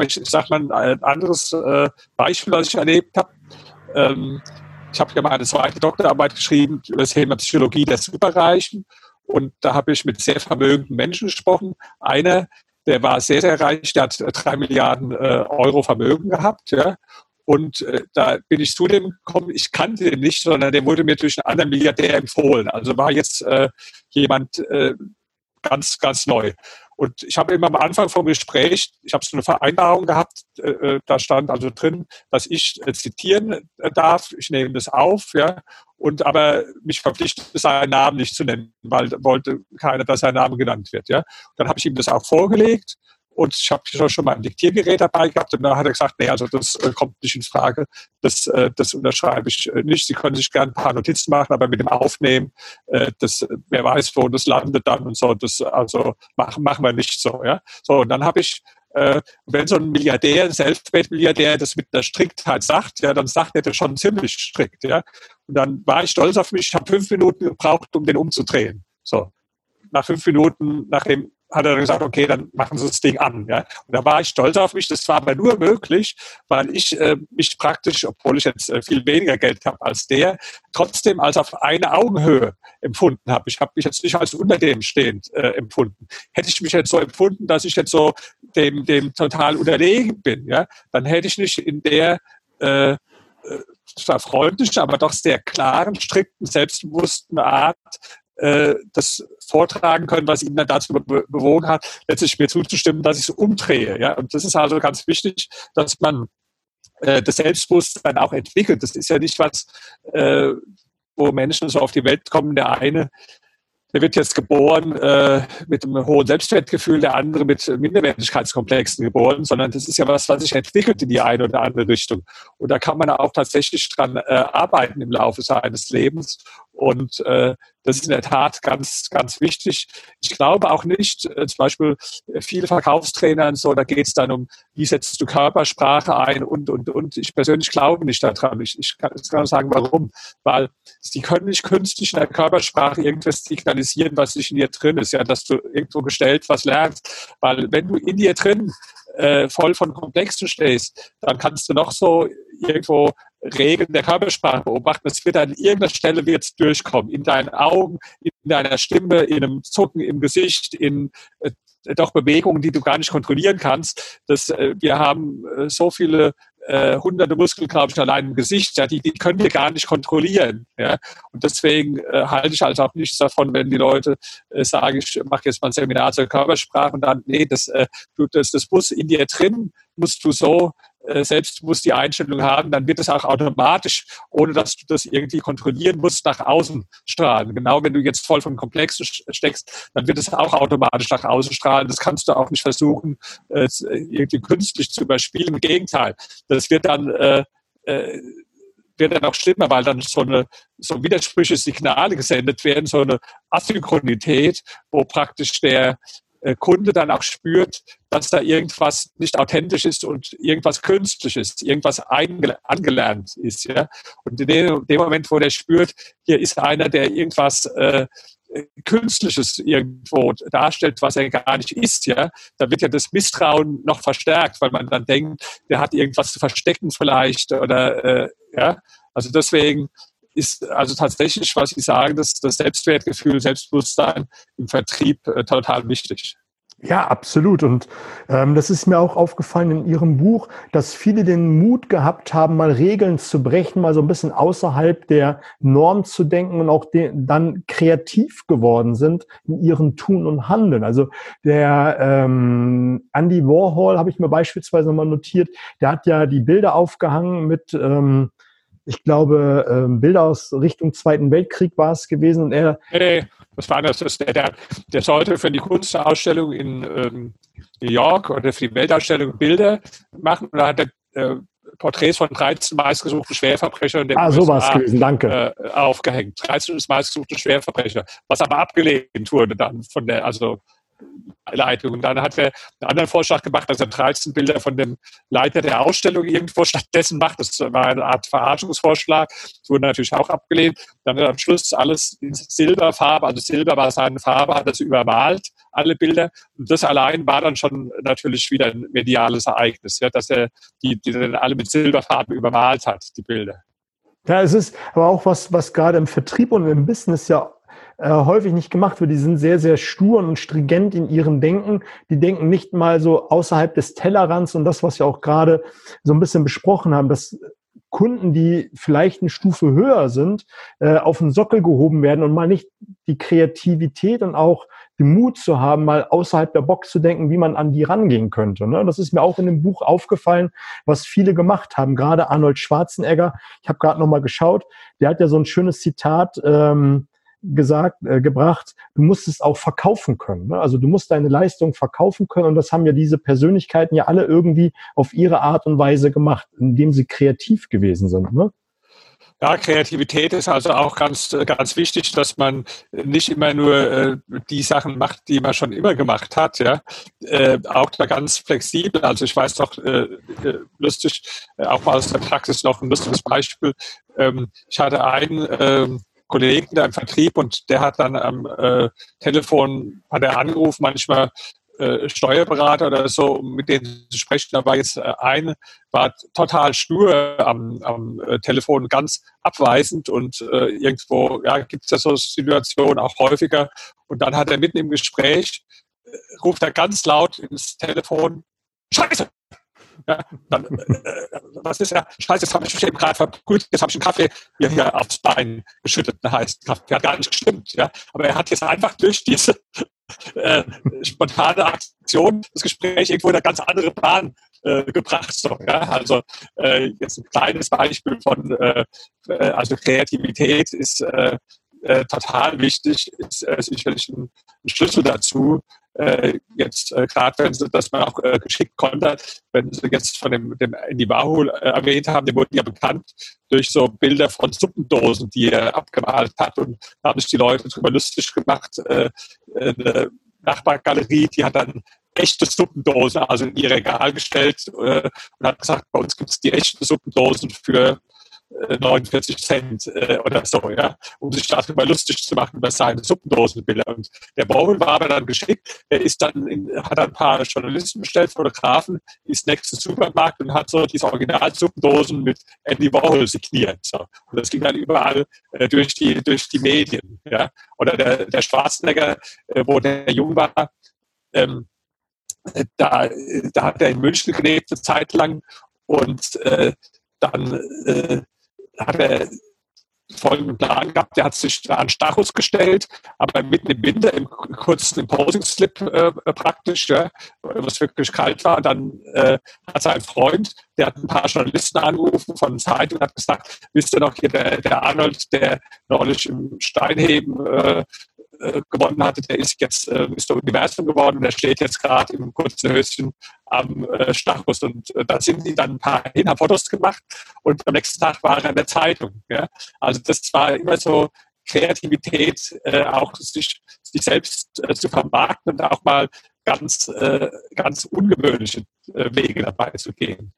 mal, ich, ich sage mal ein anderes äh, Beispiel, was ich erlebt habe. Ähm, ich habe ja mal eine zweite Doktorarbeit geschrieben über das Thema Psychologie der Superreichen. Und da habe ich mit sehr vermögenden Menschen gesprochen. Einer, der war sehr, sehr reich, der hat drei Milliarden äh, Euro Vermögen gehabt. Ja. Und äh, da bin ich zu dem gekommen, ich kannte den nicht, sondern der wurde mir durch einen anderen Milliardär empfohlen. Also war jetzt äh, jemand äh, ganz, ganz neu. Und ich habe immer am Anfang vom Gespräch, ich habe so eine Vereinbarung gehabt, äh, äh, da stand also drin, dass ich äh, zitieren äh, darf. Ich nehme das auf, ja, und aber mich verpflichtet, seinen Namen nicht zu nennen, weil wollte keiner, dass sein Name genannt wird, ja. Dann habe ich ihm das auch vorgelegt und ich habe schon mal ein Diktiergerät dabei gehabt und dann hat er gesagt, nee, also das äh, kommt nicht in Frage, das, äh, das unterschreibe ich äh, nicht. Sie können sich gerne ein paar Notizen machen, aber mit dem Aufnehmen, das, wer weiß, wo das landet dann und so, das also machen, machen wir nicht so. Ja? So, und dann habe ich äh, wenn so ein Milliardär, ein Selfmade-Milliardär das mit einer Striktheit sagt, ja, dann sagt er das schon ziemlich strikt, ja. Und dann war ich stolz auf mich, ich habe fünf Minuten gebraucht, um den umzudrehen. So. Nach fünf Minuten, nachdem hat er gesagt, okay, dann machen Sie das Ding an. Ja? Und da war ich stolz auf mich. Das war aber nur möglich, weil ich äh, mich praktisch, obwohl ich jetzt äh, viel weniger Geld habe als der, trotzdem als auf eine Augenhöhe empfunden habe. Ich habe mich jetzt nicht als unter dem stehend äh, empfunden. Hätte ich mich jetzt so empfunden, dass ich jetzt so dem, dem total unterlegen bin, ja, dann hätte ich nicht in der äh, äh zwar freundlichen, aber doch sehr klaren, strikten, selbstbewussten Art äh, das vortragen können, was ihn dann dazu bewogen hat, letztlich mir zuzustimmen, dass ich es umdrehe. Ja? Und das ist also ganz wichtig, dass man äh, das Selbstbewusstsein auch entwickelt. Das ist ja nicht was, äh, wo Menschen so auf die Welt kommen. Der eine der wird jetzt geboren äh, mit einem hohen Selbstwertgefühl, der andere mit Minderwertigkeitskomplexen geboren, sondern das ist ja was, was sich entwickelt in die eine oder andere Richtung. Und da kann man auch tatsächlich dran äh, arbeiten im Laufe seines Lebens. Und äh, das ist in der Tat ganz, ganz wichtig. Ich glaube auch nicht, äh, zum Beispiel äh, viele Verkaufstrainer und so, da geht es dann um, wie setzt du Körpersprache ein und, und, und. Ich persönlich glaube nicht daran. Ich, ich kann, ich kann sagen, warum. Weil sie können nicht künstlich in der Körpersprache irgendwas signalisieren, was nicht in dir drin ist. Ja, dass du irgendwo gestellt was lernst. Weil wenn du in dir drin äh, voll von Komplexen stehst, dann kannst du noch so irgendwo Regeln der Körpersprache beobachten. Es wird an irgendeiner Stelle wird's durchkommen. In deinen Augen, in deiner Stimme, in einem Zucken im Gesicht, in äh, doch Bewegungen, die du gar nicht kontrollieren kannst. Das, äh, wir haben äh, so viele äh, hunderte ich, allein im Gesicht, ja, die, die können wir gar nicht kontrollieren. Ja. Und deswegen äh, halte ich also auch nichts davon, wenn die Leute äh, sagen, ich mache jetzt mal ein Seminar zur Körpersprache und dann, nee, das, äh, du, das, das muss in dir drin, musst du so selbstbewusst die Einstellung haben, dann wird es auch automatisch, ohne dass du das irgendwie kontrollieren musst, nach außen strahlen. Genau wenn du jetzt voll von Komplexen steckst, dann wird es auch automatisch nach außen strahlen. Das kannst du auch nicht versuchen, äh, irgendwie künstlich zu überspielen. Im Gegenteil, das wird dann äh, äh, wird dann auch schlimmer, weil dann so eine so widersprüchliche Signale gesendet werden, so eine Asynchronität, wo praktisch der äh, Kunde dann auch spürt, dass da irgendwas nicht authentisch ist und irgendwas künstlich ist, irgendwas angelernt ist. Ja? Und in dem, dem, Moment, wo der spürt, hier ist einer, der irgendwas äh, Künstliches irgendwo darstellt, was er gar nicht ist, ja, da wird ja das Misstrauen noch verstärkt, weil man dann denkt, der hat irgendwas zu verstecken vielleicht oder äh, ja, also deswegen ist also tatsächlich, was Sie sagen, das, das Selbstwertgefühl, Selbstbewusstsein im Vertrieb äh, total wichtig. Ja, absolut. Und ähm, das ist mir auch aufgefallen in Ihrem Buch, dass viele den Mut gehabt haben, mal Regeln zu brechen, mal so ein bisschen außerhalb der Norm zu denken und auch dann kreativ geworden sind in ihren Tun und Handeln. Also der ähm, Andy Warhol habe ich mir beispielsweise nochmal notiert, der hat ja die Bilder aufgehangen mit ähm, ich glaube, ähm, Bilder aus Richtung Zweiten Weltkrieg war es gewesen und er. Nee, das war das. das der, der, der sollte für die Kunstausstellung in ähm, New York oder für die Weltausstellung Bilder machen und da hat er äh, Porträts von 13 meistgesuchten Schwerverbrechern der ah, sowas gewesen, danke. Äh, aufgehängt. 13 meistgesuchte Schwerverbrecher, was aber abgelehnt wurde dann von der, also Leitung. Und dann hat er einen anderen Vorschlag gemacht, dass er 13 Bilder von dem Leiter der Ausstellung irgendwo stattdessen macht. Das war eine Art Verarschungsvorschlag. Das wurde natürlich auch abgelehnt. Dann hat er am Schluss alles in Silberfarbe, also Silber war seine Farbe, hat das übermalt, alle Bilder. Und das allein war dann schon natürlich wieder ein mediales Ereignis, ja, dass er die, die dann alle mit Silberfarben übermalt hat, die Bilder. Ja, es ist aber auch was, was gerade im Vertrieb und im Business ja äh, häufig nicht gemacht wird. Die sind sehr, sehr stur und stringent in ihrem Denken. Die denken nicht mal so außerhalb des Tellerrands und das, was wir auch gerade so ein bisschen besprochen haben, dass Kunden, die vielleicht eine Stufe höher sind, äh, auf den Sockel gehoben werden und mal nicht die Kreativität und auch den Mut zu haben, mal außerhalb der Box zu denken, wie man an die rangehen könnte. Ne? Das ist mir auch in dem Buch aufgefallen, was viele gemacht haben. Gerade Arnold Schwarzenegger. Ich habe gerade noch mal geschaut. Der hat ja so ein schönes Zitat. Ähm, gesagt, äh, gebracht, du musst es auch verkaufen können. Ne? Also du musst deine Leistung verkaufen können und das haben ja diese Persönlichkeiten ja alle irgendwie auf ihre Art und Weise gemacht, indem sie kreativ gewesen sind. Ne? Ja, Kreativität ist also auch ganz, ganz wichtig, dass man nicht immer nur äh, die Sachen macht, die man schon immer gemacht hat. Ja, äh, auch da ganz flexibel. Also ich weiß doch äh, äh lustig, äh, auch mal aus der Praxis noch ein lustiges Beispiel. Ähm, ich hatte einen ähm, Kollegen da im Vertrieb und der hat dann am äh, Telefon, hat er angerufen, manchmal äh, Steuerberater oder so, mit denen zu sprechen. Da war jetzt äh, eine, war total stur am, am äh, Telefon, ganz abweisend und äh, irgendwo ja, gibt es ja so Situationen auch häufiger. Und dann hat er mitten im Gespräch, äh, ruft er ganz laut ins Telefon, Scheiße, ja, dann, äh, was ist ja, scheiße, jetzt habe ich mich eben gerade verbrüht, jetzt habe ich einen Kaffee hier, hier aufs Bein geschüttet, einen heißen Kaffee. Hat gar nicht gestimmt, ja. Aber er hat jetzt einfach durch diese äh, spontane Aktion das Gespräch irgendwo in eine ganz andere Bahn äh, gebracht. So, ja? Also äh, jetzt ein kleines Beispiel von äh, äh also Kreativität ist äh, äh, total wichtig, ist äh, sicherlich ein, ein Schlüssel dazu, äh, jetzt äh, gerade wenn sie das man auch äh, geschickt konnte, wenn sie jetzt von dem, dem Warhol äh, erwähnt haben, der wurde ja bekannt durch so Bilder von Suppendosen, die er abgemalt hat und da haben sich die Leute darüber lustig gemacht. Äh, eine Nachbargalerie, die hat dann echte Suppendosen, also in ihr Regal gestellt äh, und hat gesagt, bei uns gibt es die echten Suppendosen für 49 Cent äh, oder so, ja, um sich darüber lustig zu machen über seine Suppendosenbilder. Und der Bowl war aber dann geschickt, er ist dann in, hat ein paar Journalisten bestellt, Fotografen, ist nächsten Supermarkt und hat so diese Original-Suppendosen mit Andy Warhol signiert. So. Und das ging dann überall äh, durch, die, durch die Medien. Ja. Oder der, der Schwarzenegger, äh, wo der jung war, ähm, da, da hat er in München gelebt eine Zeit lang und äh, dann äh, hat er folgenden Plan gehabt, der hat sich an Stachus gestellt, aber mitten im Winter im kurzen Posing-Slip äh, praktisch, ja, was wirklich kalt war. Dann äh, hat sein Freund, der hat ein paar Journalisten angerufen von Zeitung und hat gesagt, wisst ihr noch hier der, der Arnold, der neulich im Steinheben äh, äh, gewonnen hatte, der ist jetzt äh, Mr. Universum geworden und der steht jetzt gerade im kurzen Höschen am äh, Stachus. Und äh, da sind die dann ein paar Hinterfotos gemacht und am nächsten Tag war er in der Zeitung. Ja? Also das war immer so Kreativität, äh, auch sich, sich selbst äh, zu vermarkten und auch mal ganz, äh, ganz ungewöhnliche äh, Wege dabei zu gehen.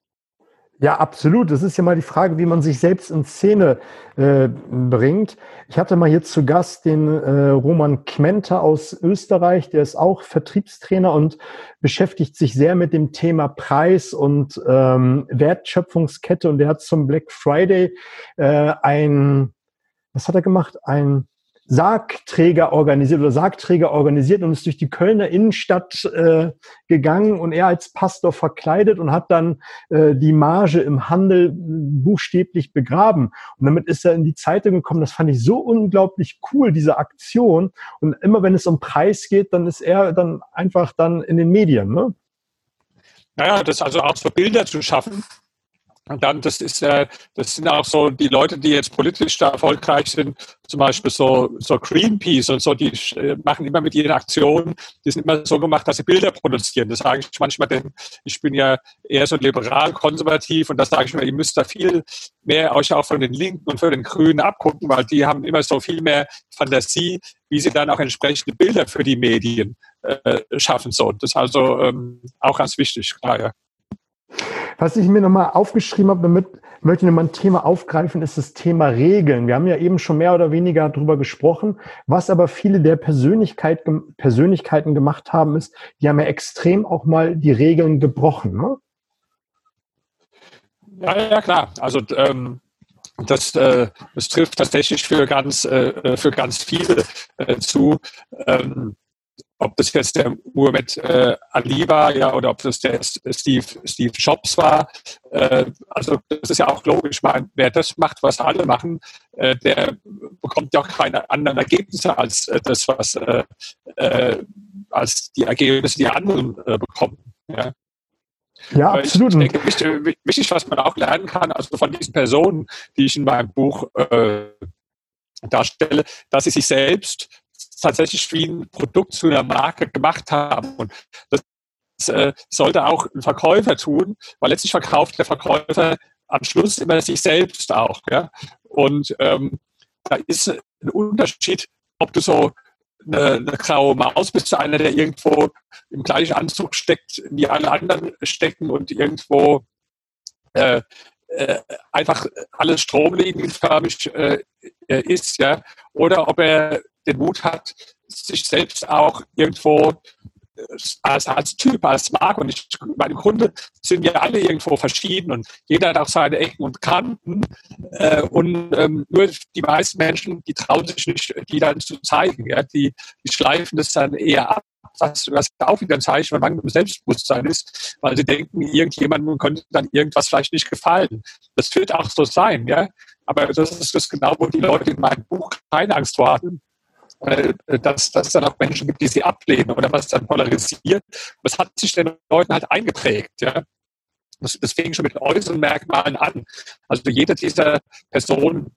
Ja, absolut. Das ist ja mal die Frage, wie man sich selbst in Szene äh, bringt. Ich hatte mal hier zu Gast den äh, Roman Kmenter aus Österreich, der ist auch Vertriebstrainer und beschäftigt sich sehr mit dem Thema Preis und ähm, Wertschöpfungskette. Und der hat zum Black Friday äh, ein, was hat er gemacht? Ein Sargträger organisiert oder Sargträger organisiert und ist durch die Kölner Innenstadt äh, gegangen und er als Pastor verkleidet und hat dann äh, die Marge im Handel buchstäblich begraben. Und damit ist er in die Zeitung gekommen. Das fand ich so unglaublich cool, diese Aktion. Und immer wenn es um Preis geht, dann ist er dann einfach dann in den Medien. Ne? Naja, das also auch so Bilder zu schaffen, Und dann, das ist, äh, das sind auch so die Leute, die jetzt politisch da erfolgreich sind, zum Beispiel so, so Greenpeace und so, die äh, machen immer mit ihren Aktionen, die sind immer so gemacht, dass sie Bilder produzieren. Das sage ich manchmal, denn ich bin ja eher so liberal, konservativ und das sage ich mir, ihr müsst da viel mehr euch auch von den Linken und von den Grünen abgucken, weil die haben immer so viel mehr Fantasie, wie sie dann auch entsprechende Bilder für die Medien äh, schaffen sollen. Das ist also ähm, auch ganz wichtig, klar, ja. Was ich mir nochmal aufgeschrieben habe, damit möchte ich nochmal ein Thema aufgreifen, ist das Thema Regeln. Wir haben ja eben schon mehr oder weniger darüber gesprochen. Was aber viele der Persönlichkeit, Persönlichkeiten gemacht haben, ist, die haben ja extrem auch mal die Regeln gebrochen. Ne? Ja, ja, klar. Also ähm, das, äh, das trifft tatsächlich für ganz, äh, für ganz viele äh, zu. Ähm, ob das jetzt der Muhammad äh, Ali war, ja, oder ob das der Steve, Steve Jobs war. Äh, also das ist ja auch logisch. Man, wer das macht, was alle machen, äh, der bekommt ja auch keine anderen Ergebnisse als äh, das, was äh, äh, als die Ergebnisse, die anderen bekommen. Ja. Ja, Aber absolut. Ich denke, wichtig, was man auch lernen kann, also von diesen Personen, die ich in meinem Buch darstelle, dass sie sich selbst tatsächlich wie ein Produkt zu einer Marke gemacht haben. Und das äh, sollte auch ein Verkäufer tun, weil letztlich verkauft der Verkäufer am Schluss immer sich selbst auch. Ja? Und ähm, da ist ein Unterschied, ob du so eine, eine graue Maus bist, zu einer, der irgendwo im gleichen Anzug steckt, wie alle anderen stecken und irgendwo äh, äh, einfach alles stromlinienförmig äh, ist, ja, oder ob er den Mut hat, sich selbst auch irgendwo äh, als, als Typ, als Mark. Und ich meine, im sind wir alle irgendwo verschieden und jeder hat auch seine Ecken und Kanten. Äh, und ähm, nur die meisten Menschen, die trauen sich nicht, die dann zu zeigen. Ja? Die, die schleifen das dann eher ab. Was, was auch wieder ein Zeichen von mangelndem Selbstbewusstsein ist, weil sie denken, irgendjemandem könnte dann irgendwas vielleicht nicht gefallen. Das wird auch so sein, ja. Aber das ist das genau, wo die Leute in meinem Buch keine Angst vor hatten dass, dass es dann auch Menschen gibt, die sie ablehnen oder was dann polarisiert. Das hat sich den Leuten halt eingeprägt. Ja? Das, das fing schon mit äußeren Merkmalen an. Also jede dieser Personen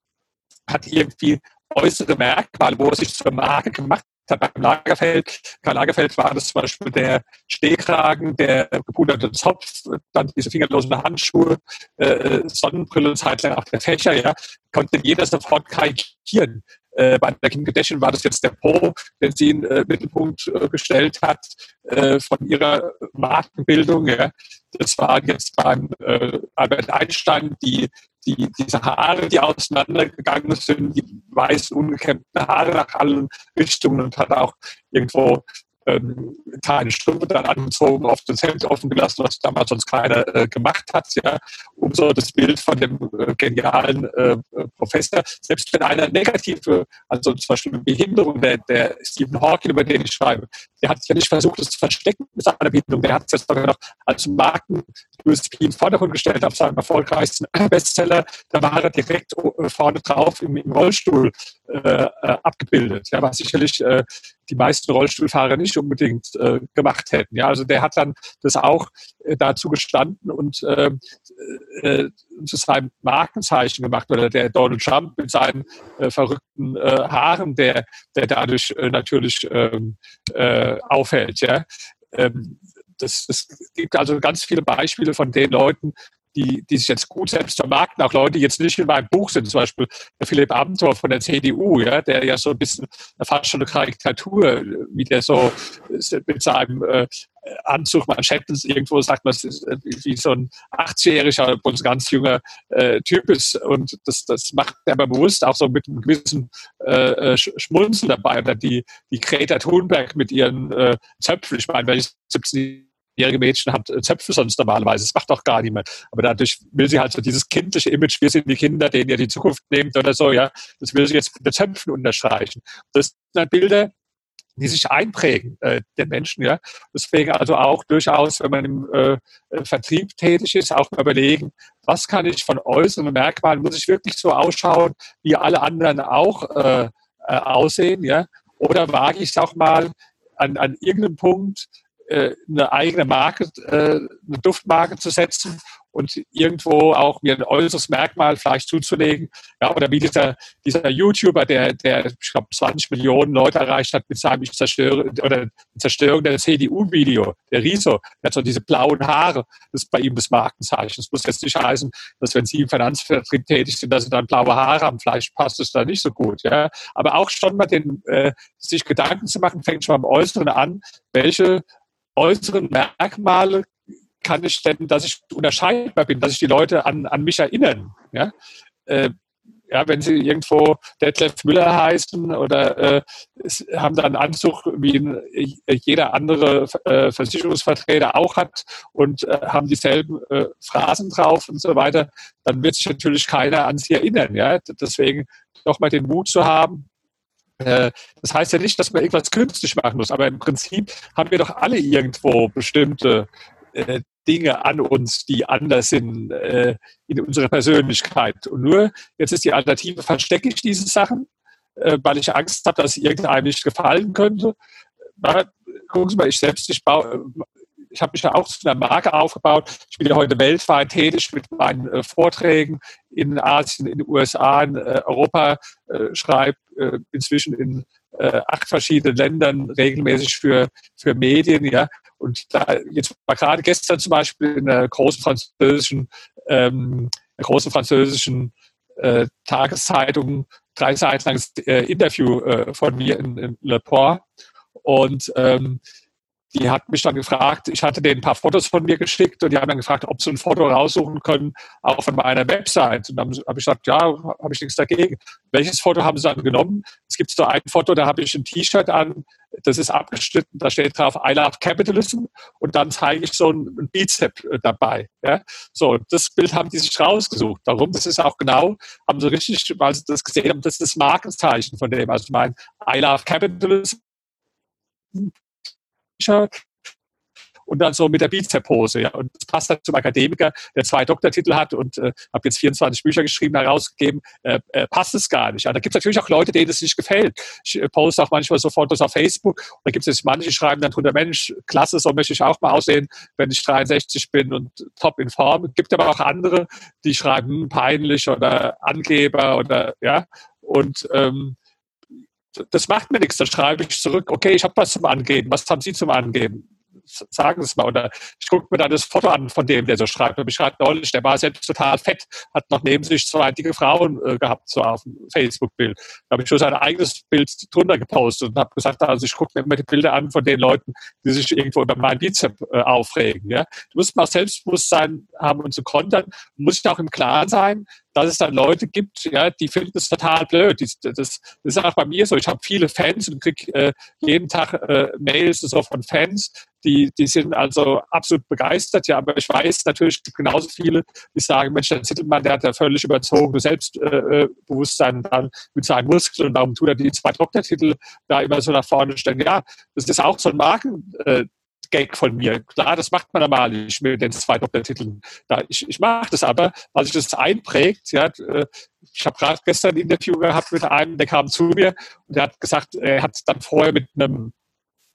hat irgendwie äußere Merkmale, wo er sich zur Marke gemacht hat. Beim Lagerfeld, Karl Lagerfeld war das zum Beispiel der Stehkragen, der gepuderte Zopf, dann diese fingerlosen Handschuhe, äh, Sonnenbrille, zeitlang auch der Fächer, ja, konnte jeder sofort karikieren. Äh, bei der Kim Kardashian war das jetzt der Po, den sie in den äh, Mittelpunkt äh, gestellt hat äh, von ihrer Markenbildung. Ja. Das war jetzt beim äh, Albert Einstein die, die, diese Haare, die auseinandergegangen sind, die weißen, ungekämmten Haare nach allen Richtungen und hat auch irgendwo ähm, keine Strümpfe dann angezogen, auf das Hemd offen gelassen, was damals sonst keiner äh, gemacht hat, ja, um so das Bild von dem äh, genialen äh, Professor, selbst wenn einer negative, also zum Beispiel Behinderung, der, der Stephen Hawking, über den ich schreibe, der hat ja nicht versucht, das zu verstecken mit seiner Behinderung, der hat es jetzt sogar noch als Marken USP in den Vordergrund gestellt auf seinem erfolgreichsten Bestseller, da war er direkt äh, vorne drauf im, im Rollstuhl äh, äh, abgebildet, ja, was sicherlich äh, die meisten Rollstuhlfahrer nicht unbedingt äh, gemacht hätten. Ja, also der hat dann das auch äh, dazu gestanden und äh, äh, zu seinem Markenzeichen gemacht oder der Donald Trump mit seinen äh, verrückten äh, Haaren, der, der dadurch äh, natürlich ähm, äh, auffällt. Ja. Ähm, das, es gibt also ganz viele Beispiele von den Leuten, die, die sich jetzt gut selbst vermarkten, auch Leute, die jetzt nicht in meinem Buch sind, zum Beispiel der Philipp Amthor von der CDU, ja, der ja so ein bisschen fast schon eine Karikatur, wie der so mit seinem äh, Anzug, Manschetten irgendwo sagt man, es wie so ein 80-jähriger, ein ganz junger äh, Typ ist. Und das, das macht er aber bewusst auch so mit einem gewissen äh Schmunzeln dabei. Oder die, die Greta Thunberg mit ihren äh, Zöpfen, ich meine, wenn ich 17 jährige Mädchen hat Zöpfe sonst normalerweise. Das macht doch gar niemand. Aber dadurch will sie halt so dieses kindliche Image, wir sind die Kinder, denen ihr die Zukunft nehmt oder so, ja, das will sie jetzt mit Zöpfen unterstreichen. Das sind halt Bilder, die sich einprägen, äh, den Menschen, ja. Deswegen also auch durchaus, wenn man im äh, Vertrieb tätig ist, auch mal überlegen, was kann ich von äußeren Merkmalen, muss ich wirklich so ausschauen, wie alle anderen auch äh, äh, aussehen, ja. Oder wage ich es auch mal an, an irgendeinem Punkt, eine eigene Marke, äh, eine Duftmarke zu setzen und irgendwo auch mir ein äußeres Merkmal vielleicht zuzulegen. Ja, oder wie dieser, dieser YouTuber, der, der, ich glaube, 20 Millionen Leute erreicht hat mit seinem Ich oder Zerstörung der CDU-Video, der Riso, der hat so diese blauen Haare, das ist bei ihm das Markenzeichen. Das muss jetzt nicht heißen, dass wenn Sie im Finanzvertrieb tätig sind, dass Sie dann blaue Haare haben. Vielleicht passt es da nicht so gut. Ja. Aber auch schon mal den, äh, sich Gedanken zu machen, fängt schon beim Äußeren an, welche äußeren Merkmale kann ich denn, dass ich unterscheidbar bin, dass ich die Leute an, an mich erinnern. Ja? Äh, ja, wenn sie irgendwo Detlef Müller heißen oder äh, haben da einen Anzug, wie ein, jeder andere äh, Versicherungsvertreter auch hat und äh, haben dieselben äh, Phrasen drauf und so weiter, dann wird sich natürlich keiner an sie erinnern. Ja? Deswegen nochmal den Mut zu haben, äh, das heißt ja nicht, dass man irgendwas künstlich machen muss, aber im Prinzip haben wir doch alle irgendwo bestimmte äh, Dinge an uns, die anders sind äh, in unserer Persönlichkeit. Und nur, jetzt ist die Alternative, verstecke ich diese Sachen, äh, weil ich Angst habe, dass irgendeinem nicht gefallen könnte. Gucken Sie mal, ich selbst, ich baue, ich habe mich ja auch zu einer Marke aufgebaut. Ich bin ja heute weltweit tätig mit meinen äh, Vorträgen in Asien, in den USA, in äh, Europa, äh, schreibe äh, inzwischen in äh, acht verschiedenen Ländern regelmäßig für, für Medien, ja. Und da jetzt war gerade gestern zum Beispiel in einer großen französischen, ähm, einer großen französischen äh, Tageszeitung drei Seiten langes Interview von mir in, in Le Port. Und ähm, die hat mich dann gefragt, ich hatte denen ein paar Fotos von mir geschickt und die haben dann gefragt, ob sie ein Foto raussuchen können, auch von meiner Website. Und dann habe ich gesagt, ja, habe ich nichts dagegen. Welches Foto haben sie dann genommen? Es gibt so ein Foto, da habe ich ein T-Shirt an, das ist abgeschnitten, da steht drauf I love capitalism und dann zeige ich so ein Bizep äh, dabei. Ja? So, das Bild haben die sich rausgesucht. Warum? Das ist auch genau, haben sie richtig, weil sie das gesehen haben, das ist das Markenzeichen von dem. Also mein I love capitalism und dann so mit der Bizep-Hose. Ja. Und das passt dann zum Akademiker, der zwei Doktortitel hat und äh, habe jetzt 24 Bücher geschrieben, herausgegeben, äh, äh, passt es gar nicht. Ja. Da gibt es natürlich auch Leute, denen es nicht gefällt. Ich äh, poste auch manchmal so Fotos auf Facebook und da gibt es manche, die schreiben dann drunter, Mensch, klasse, so möchte ich auch mal aussehen, wenn ich 63 bin und top in Form. Gibt aber auch andere, die schreiben, hm, peinlich oder Angeber oder ja. Und ähm, das macht mir nichts. Dann schreibe ich zurück, okay, ich habe was zum Angeben. Was haben Sie zum Angeben? Sagen Sie es mal. Oder ich gucke mir dann das Foto an von dem, der so schreibt. Und ich schreibe neulich, der war selbst total fett, hat noch neben sich zwei dicke Frauen äh, gehabt, so auf dem Facebook-Bild. Da habe ich schon sein eigenes Bild drunter gepostet und habe gesagt, also ich gucke mir immer die Bilder an von den Leuten, die sich irgendwo über mein Bizep äh, aufregen. Ja? Du musst mal Selbstbewusstsein haben und zu kontern. Du musst auch im Klaren sein, dass es dann Leute gibt, ja, die finden es total blöd. Das, das, ist auch bei mir so. Ich habe viele Fans und kriege äh, jeden Tag äh, Mails so von Fans, die, die sind also absolut begeistert. Ja, aber ich weiß natürlich genauso viele, die sagen, Mensch, der Zittelmann, der hat ja völlig überzogen Selbstbewusstsein äh, dann mit seinen Muskeln und warum tut er die zwei Doktortitel da immer so nach vorne stellen? Ja, das ist auch so ein Marken. Äh, Gag von mir. Klar, das macht man normal nicht mit den zwei Doppeltiteln. Da, ich, ich mache das aber, weil sich das einprägt. Ja, äh, ich habe gerade gestern ein Interview gehabt mit einem, der kam zu mir und der hat gesagt, er hat dann vorher mit einem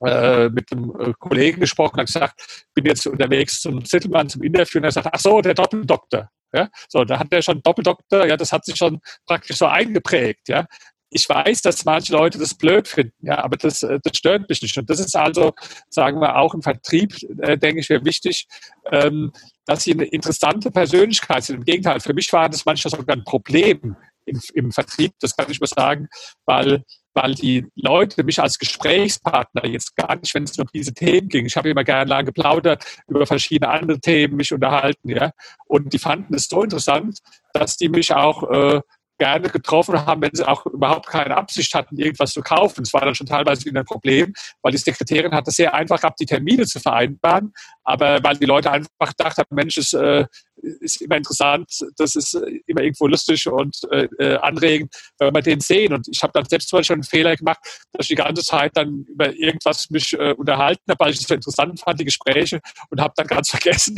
äh, mit einem äh, Kollegen gesprochen und gesagt, bin jetzt unterwegs zum Zittelmann zum Interview und er sagt, ach so, der Doppeldoktor. Ja, so, da hat er schon Doppeldoktor, ja, das hat sich schon praktisch so eingeprägt, ja ich weiß, dass manche Leute das blöd finden, ja, aber das, äh, das stört mich nicht. Und das ist also, sagen wir, auch im Vertrieb, äh, denke ich, wäre wichtig, ähm, dass sie eine interessante Persönlichkeit sind. Im Gegenteil, für mich war das manchmal sogar ein Problem im, im Vertrieb, das kann ich mal sagen, weil weil die Leute mich als Gesprächspartner jetzt gar nicht, wenn es um diese Themen ging, ich habe immer gerne lang geplaudert, über verschiedene andere Themen mich unterhalten, ja, und die fanden es so interessant, dass die mich auch äh, gerne getroffen haben, wenn sie auch überhaupt keine Absicht hatten, irgendwas zu kaufen. Es war dann schon teilweise wieder ein Problem, weil die Sekretärin hat es sehr einfach gehabt, die Termine zu vereinbaren, aber weil die Leute einfach dachten, Mensch, es äh, ist immer interessant, das ist äh, immer irgendwo lustig und äh, äh, anregend, wenn wir den sehen. Und ich habe dann selbst zum Beispiel einen Fehler gemacht, dass ich die ganze Zeit dann über irgendwas mich äh, unterhalten habe, weil ich es so interessant fand, die Gespräche, und habe dann ganz vergessen,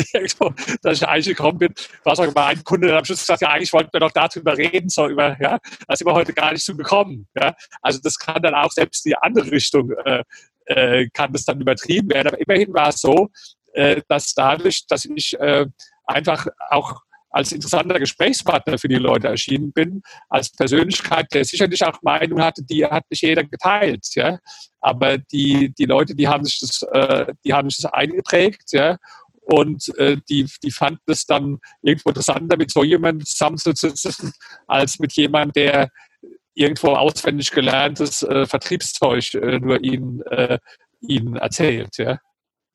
dass ich eigentlich gekommen bin. War sogar mal ein Kunde, der am Schluss gesagt, ja, eigentlich wollten wir doch darüber reden, so über, ja, da sind wir heute gar nicht zugekommen. Ja. Also das kann dann auch selbst in die andere Richtung äh, äh, kann das dann übertrieben werden. Aber immerhin war es so, dass dadurch, dass ich einfach auch als interessanter Gesprächspartner für die Leute erschienen bin, als Persönlichkeit, der sicherlich auch Meinungen hatte, die hat nicht jeder geteilt, ja. Aber die, die Leute, die haben sich das, äh, die haben sich das eingeprägt, ja. Und äh, die, die fanden es dann irgendwo interessanter, mit so jemandem zusammenzusitzen, als mit jemandem, der irgendwo auswendig gelerntes äh, Vertriebszeug äh, nur ihnen, äh, ihnen erzählt, ja.